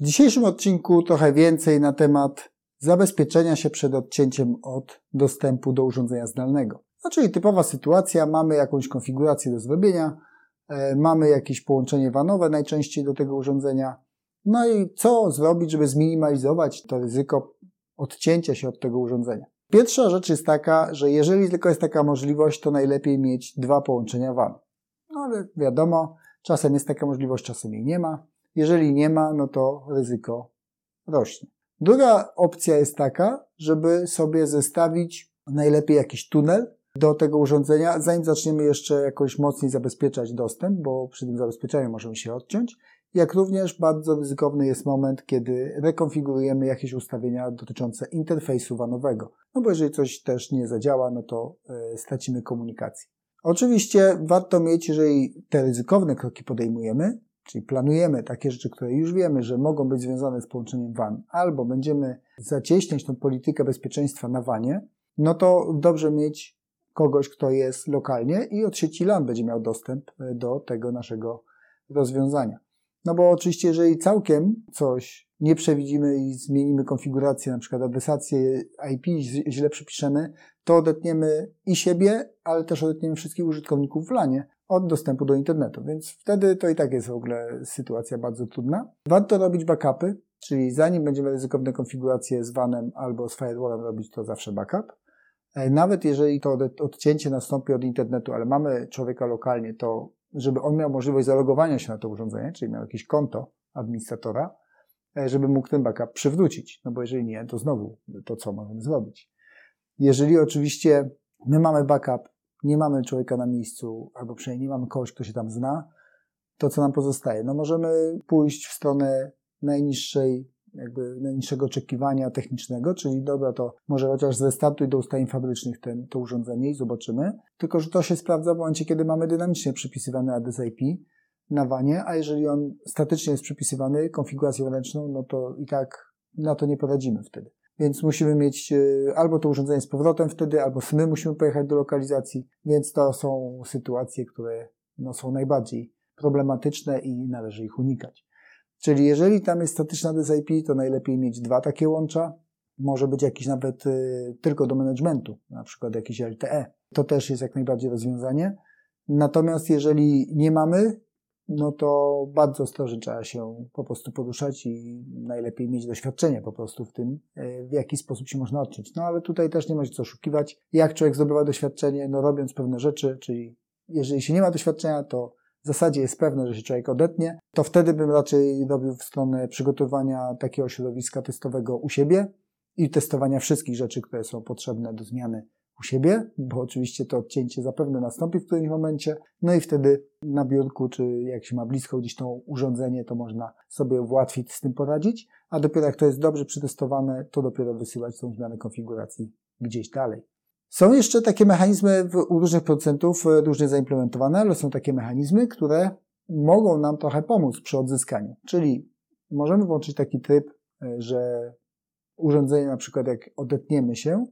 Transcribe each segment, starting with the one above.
W dzisiejszym odcinku trochę więcej na temat zabezpieczenia się przed odcięciem od dostępu do urządzenia zdalnego. No, czyli typowa sytuacja, mamy jakąś konfigurację do zrobienia, e, mamy jakieś połączenie wanowe najczęściej do tego urządzenia. No i co zrobić, żeby zminimalizować to ryzyko odcięcia się od tego urządzenia? Pierwsza rzecz jest taka, że jeżeli tylko jest taka możliwość, to najlepiej mieć dwa połączenia WAN. No ale wiadomo, czasem jest taka możliwość, czasem jej nie ma. Jeżeli nie ma, no to ryzyko rośnie. Druga opcja jest taka, żeby sobie zestawić najlepiej jakiś tunel do tego urządzenia, zanim zaczniemy jeszcze jakoś mocniej zabezpieczać dostęp, bo przy tym zabezpieczeniu możemy się odciąć. Jak również bardzo ryzykowny jest moment, kiedy rekonfigurujemy jakieś ustawienia dotyczące interfejsu wanowego. No bo jeżeli coś też nie zadziała, no to e, stracimy komunikację. Oczywiście warto mieć, jeżeli te ryzykowne kroki podejmujemy, czyli planujemy takie rzeczy, które już wiemy, że mogą być związane z połączeniem WAN, albo będziemy zacieśniać tą politykę bezpieczeństwa na WANie, no to dobrze mieć kogoś, kto jest lokalnie i od sieci LAN będzie miał dostęp e, do tego naszego rozwiązania. No bo oczywiście, jeżeli całkiem coś nie przewidzimy i zmienimy konfigurację, na przykład adresację IP źle przypiszemy, to odetniemy i siebie, ale też odetniemy wszystkich użytkowników w LANie od dostępu do internetu, więc wtedy to i tak jest w ogóle sytuacja bardzo trudna. Warto robić backupy, czyli zanim będziemy ryzykowne konfiguracje z vanem albo z firewallem robić, to zawsze backup. E, nawet jeżeli to odcięcie nastąpi od internetu, ale mamy człowieka lokalnie, to żeby on miał możliwość zalogowania się na to urządzenie, czyli miał jakieś konto administratora, e, żeby mógł ten backup przywrócić. No bo jeżeli nie, to znowu to co możemy zrobić? Jeżeli oczywiście my mamy backup, nie mamy człowieka na miejscu, albo przynajmniej nie mamy kogoś, kto się tam zna, to co nam pozostaje? No możemy pójść w stronę najniższej, jakby najniższego oczekiwania technicznego, czyli dobra, to może chociaż zrestartuj do ustawień fabrycznych ten, to urządzenie i zobaczymy. Tylko, że to się sprawdza w momencie, kiedy mamy dynamicznie przypisywany adres IP na wanie, a jeżeli on statycznie jest przypisywany konfiguracją ręczną, no to i tak na to nie poradzimy wtedy. Więc musimy mieć e, albo to urządzenie z powrotem wtedy, albo my musimy pojechać do lokalizacji, więc to są sytuacje, które no, są najbardziej problematyczne i należy ich unikać. Czyli jeżeli tam jest statyczna IP, to najlepiej mieć dwa takie łącza. Może być jakiś nawet y, tylko do managementu, na przykład jakiś LTE. To też jest jak najbardziej rozwiązanie. Natomiast jeżeli nie mamy, no to bardzo ostrożnie trzeba się po prostu poruszać i najlepiej mieć doświadczenie po prostu w tym, e, w jaki sposób się można odciąć. No ale tutaj też nie ma się co oszukiwać. Jak człowiek zdobywa doświadczenie? No robiąc pewne rzeczy, czyli jeżeli się nie ma doświadczenia, to w zasadzie jest pewne, że się człowiek odetnie, to wtedy bym raczej robił w stronę przygotowania takiego środowiska testowego u siebie i testowania wszystkich rzeczy, które są potrzebne do zmiany u siebie, bo oczywiście to odcięcie zapewne nastąpi w którymś momencie, no i wtedy na biurku, czy jak się ma blisko gdzieś to urządzenie, to można sobie łatwiej z tym poradzić, a dopiero jak to jest dobrze przetestowane, to dopiero wysyłać tą zmianę konfiguracji gdzieś dalej. Są jeszcze takie mechanizmy u różnych producentów e, różnie zaimplementowane, ale są takie mechanizmy, które mogą nam trochę pomóc przy odzyskaniu. Czyli możemy włączyć taki tryb, e, że urządzenie na przykład jak odetniemy się,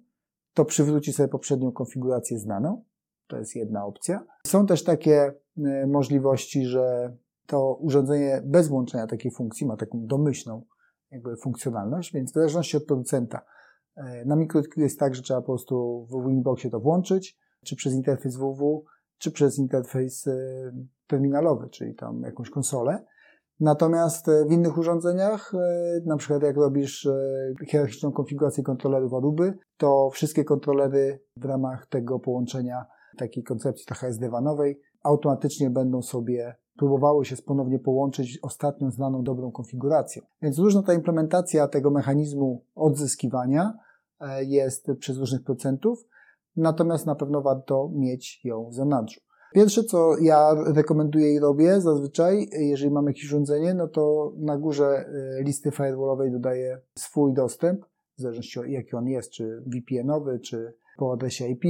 to przywróci sobie poprzednią konfigurację znaną. To jest jedna opcja. Są też takie e, możliwości, że to urządzenie bez włączenia takiej funkcji ma taką domyślną jakby funkcjonalność, więc w zależności od producenta. E, na MikroTQ jest tak, że trzeba po prostu w Winboxie to włączyć, czy przez interfejs www, czy przez interfejs e, terminalowy, czyli tam jakąś konsolę. Natomiast e, w innych urządzeniach, e, na przykład jak robisz e, hierarchiczną konfigurację kontrolerów Aruby, to wszystkie kontrolery w ramach tego połączenia takiej koncepcji trochę SD-wanowej automatycznie będą sobie próbowały się ponownie połączyć ostatnią znaną dobrą konfiguracją. Więc różna ta implementacja tego mechanizmu odzyskiwania jest przez różnych procentów, natomiast na pewno warto mieć ją w zanadrzu. Pierwsze, co ja rekomenduję i robię zazwyczaj, jeżeli mam jakieś urządzenie, no to na górze y, listy firewallowej dodaję swój dostęp, w zależności od jaki on jest, czy VPN-owy, czy po adresie IP,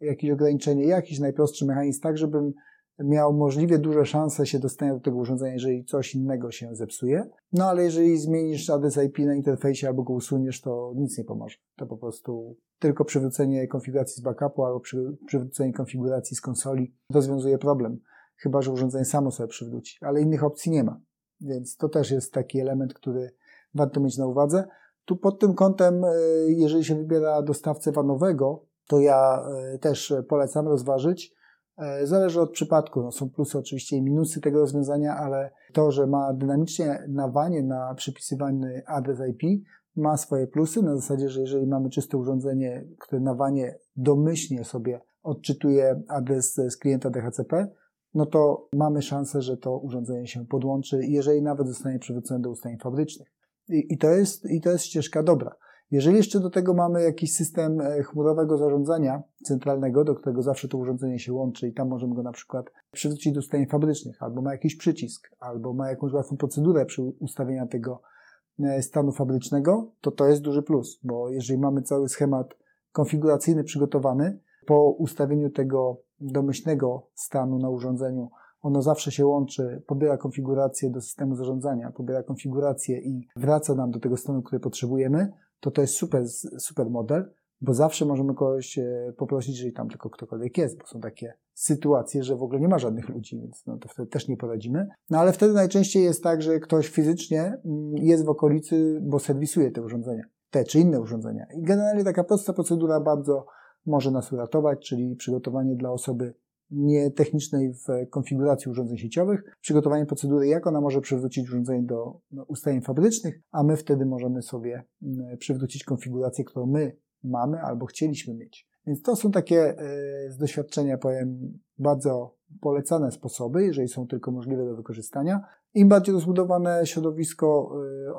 jakieś ograniczenie, jakiś najprostszy mechanizm, tak żebym miał możliwie duże szanse się dostania do tego urządzenia, jeżeli coś innego się zepsuje. No ale jeżeli zmienisz adres IP na interfejsie albo go usuniesz, to nic nie pomoże. To po prostu tylko przywrócenie konfiguracji z backupu albo przy, przywrócenie konfiguracji z konsoli rozwiązuje problem. Chyba, że urządzenie samo sobie przywróci, ale innych opcji nie ma. Więc to też jest taki element, który warto mieć na uwadze. Tu pod tym kątem, e, jeżeli się wybiera dostawcę vanowego, to ja e, też polecam rozważyć. E, zależy od przypadku. No, są plusy oczywiście i minusy tego rozwiązania, ale to, że ma dynamicznie nawanie na przypisywany adres IP, ma swoje plusy, na zasadzie, że jeżeli mamy czyste urządzenie, które nawanie domyślnie sobie odczytuje adres z klienta DHCP, no to mamy szansę, że to urządzenie się podłączy, jeżeli nawet zostanie przywrócone do ustawień fabrycznych. I, i, to jest, I to jest ścieżka dobra. Jeżeli jeszcze do tego mamy jakiś system e, chmurowego zarządzania centralnego, do którego zawsze to urządzenie się łączy i tam możemy go na przykład przywrócić do ustawień fabrycznych, albo ma jakiś przycisk, albo ma jakąś łatwą procedurę przy ustawieniu tego e, stanu fabrycznego, to to jest duży plus, bo jeżeli mamy cały schemat konfiguracyjny przygotowany, po ustawieniu tego domyślnego stanu na urządzeniu, ono zawsze się łączy, pobiera konfigurację do systemu zarządzania, pobiera konfigurację i wraca nam do tego stanu, który potrzebujemy, to to jest super, super model, bo zawsze możemy kogoś e, poprosić, jeżeli tam tylko ktokolwiek jest, bo są takie sytuacje, że w ogóle nie ma żadnych ludzi, więc no to wtedy też nie poradzimy. No ale wtedy najczęściej jest tak, że ktoś fizycznie mm, jest w okolicy, bo serwisuje te urządzenia, te czy inne urządzenia. I generalnie taka prosta procedura bardzo może nas uratować, czyli przygotowanie dla osoby nietechnicznej w konfiguracji urządzeń sieciowych, przygotowanie procedury, jak ona może przywrócić urządzenie do ustawień fabrycznych, a my wtedy możemy sobie mm, przywrócić konfigurację, którą my mamy albo chcieliśmy mieć. Więc to są takie e, z doświadczenia, powiem, bardzo polecane sposoby, jeżeli są tylko możliwe do wykorzystania. Im bardziej rozbudowane środowisko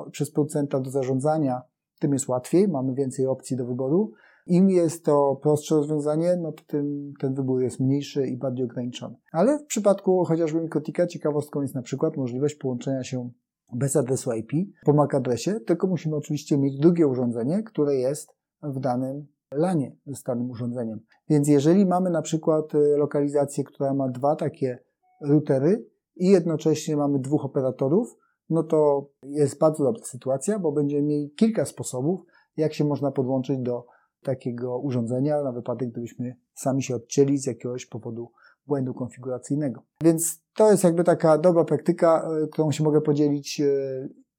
e, przez producenta do zarządzania, tym jest łatwiej, mamy więcej opcji do wyboru. Im jest to prostsze rozwiązanie, no to tym ten wybór jest mniejszy i bardziej ograniczony. Ale w przypadku chociażby Mikrotika ciekawostką jest na przykład możliwość połączenia się bez adresu IP po MAC adresie, tylko musimy oczywiście mieć drugie urządzenie, które jest w danym LANie z danym urządzeniem. Więc jeżeli mamy na przykład y, lokalizację, która ma dwa takie routery i jednocześnie mamy dwóch operatorów, no to jest bardzo dobra sytuacja, bo będziemy mieli kilka sposobów, jak się można podłączyć do takiego urządzenia na wypadek, gdybyśmy sami się odcięli z jakiegoś powodu błędu konfiguracyjnego. Więc to jest jakby taka dobra praktyka, e, którą się mogę podzielić, e,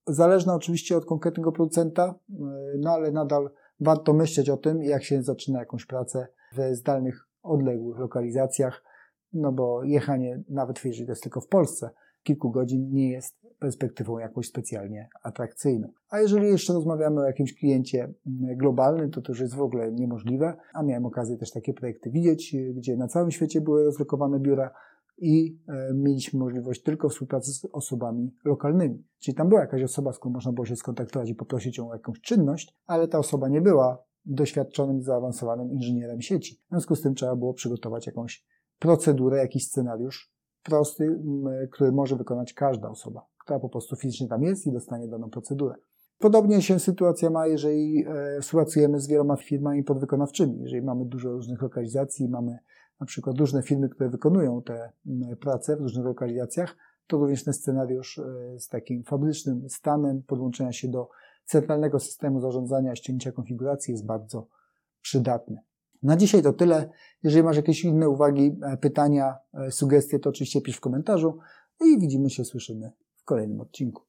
zależna oczywiście od konkretnego producenta, e, no ale nadal warto myśleć o tym, jak się zaczyna jakąś pracę w zdalnych, odległych lokalizacjach, no bo jechanie, nawet jeżeli to jest tylko w Polsce, kilku godzin nie jest perspektywą jakąś specjalnie atrakcyjną. A jeżeli jeszcze rozmawiamy o jakimś kliencie mm, globalnym, to to już jest w ogóle niemożliwe, a miałem okazję też takie projekty widzieć, gdzie na całym świecie były rozlokowane biura i e, mieliśmy możliwość tylko współpracy z osobami lokalnymi. Czyli tam była jakaś osoba, z którą można było się skontaktować i poprosić ją o jakąś czynność, ale ta osoba nie była doświadczonym, zaawansowanym inżynierem sieci. W związku z tym trzeba było przygotować jakąś procedurę, jakiś scenariuz prosty, który może wykonać każda osoba, która po prostu fizycznie tam jest i dostanie daną procedurę. Podobnie się sytuacja ma, jeżeli e, współpracujemy z wieloma firmami podwykonawczymi. Jeżeli mamy dużo różnych lokalizacji, mamy na przykład różne firmy, które wykonują te prace w różnych lokalizacjach, to również ten scenariusz e, z takim fabrycznym stanem podłączenia się do centralnego systemu zarządzania ściągnięcia konfiguracji jest bardzo przydatny. Na dzisiaj to tyle. Jeżeli masz jakieś inne uwagi, e, pytania, sugestie, to oczywiście pisz w komentarzu i widzimy się, słyszymy kolejnym odcinku.